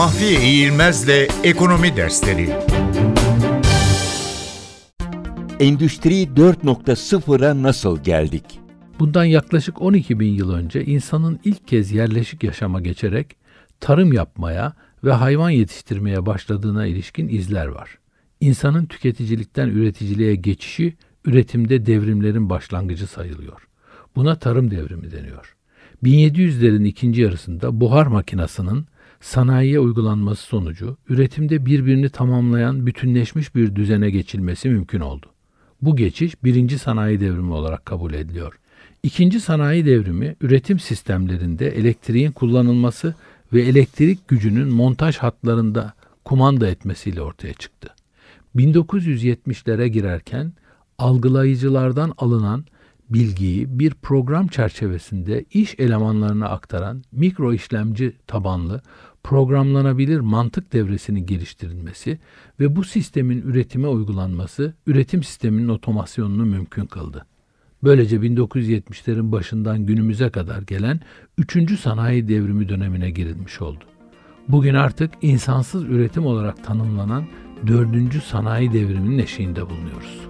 Mahfiye İğilmez'le Ekonomi Dersleri Endüstri 4.0'a nasıl geldik? Bundan yaklaşık 12 bin yıl önce insanın ilk kez yerleşik yaşama geçerek tarım yapmaya ve hayvan yetiştirmeye başladığına ilişkin izler var. İnsanın tüketicilikten üreticiliğe geçişi üretimde devrimlerin başlangıcı sayılıyor. Buna tarım devrimi deniyor. 1700'lerin ikinci yarısında buhar makinasının sanayiye uygulanması sonucu üretimde birbirini tamamlayan bütünleşmiş bir düzene geçilmesi mümkün oldu. Bu geçiş birinci sanayi devrimi olarak kabul ediliyor. İkinci sanayi devrimi üretim sistemlerinde elektriğin kullanılması ve elektrik gücünün montaj hatlarında kumanda etmesiyle ortaya çıktı. 1970'lere girerken algılayıcılardan alınan bilgiyi bir program çerçevesinde iş elemanlarına aktaran mikro işlemci tabanlı programlanabilir mantık devresinin geliştirilmesi ve bu sistemin üretime uygulanması üretim sisteminin otomasyonunu mümkün kıldı. Böylece 1970'lerin başından günümüze kadar gelen 3. sanayi devrimi dönemine girilmiş oldu. Bugün artık insansız üretim olarak tanımlanan 4. sanayi devriminin eşiğinde bulunuyoruz.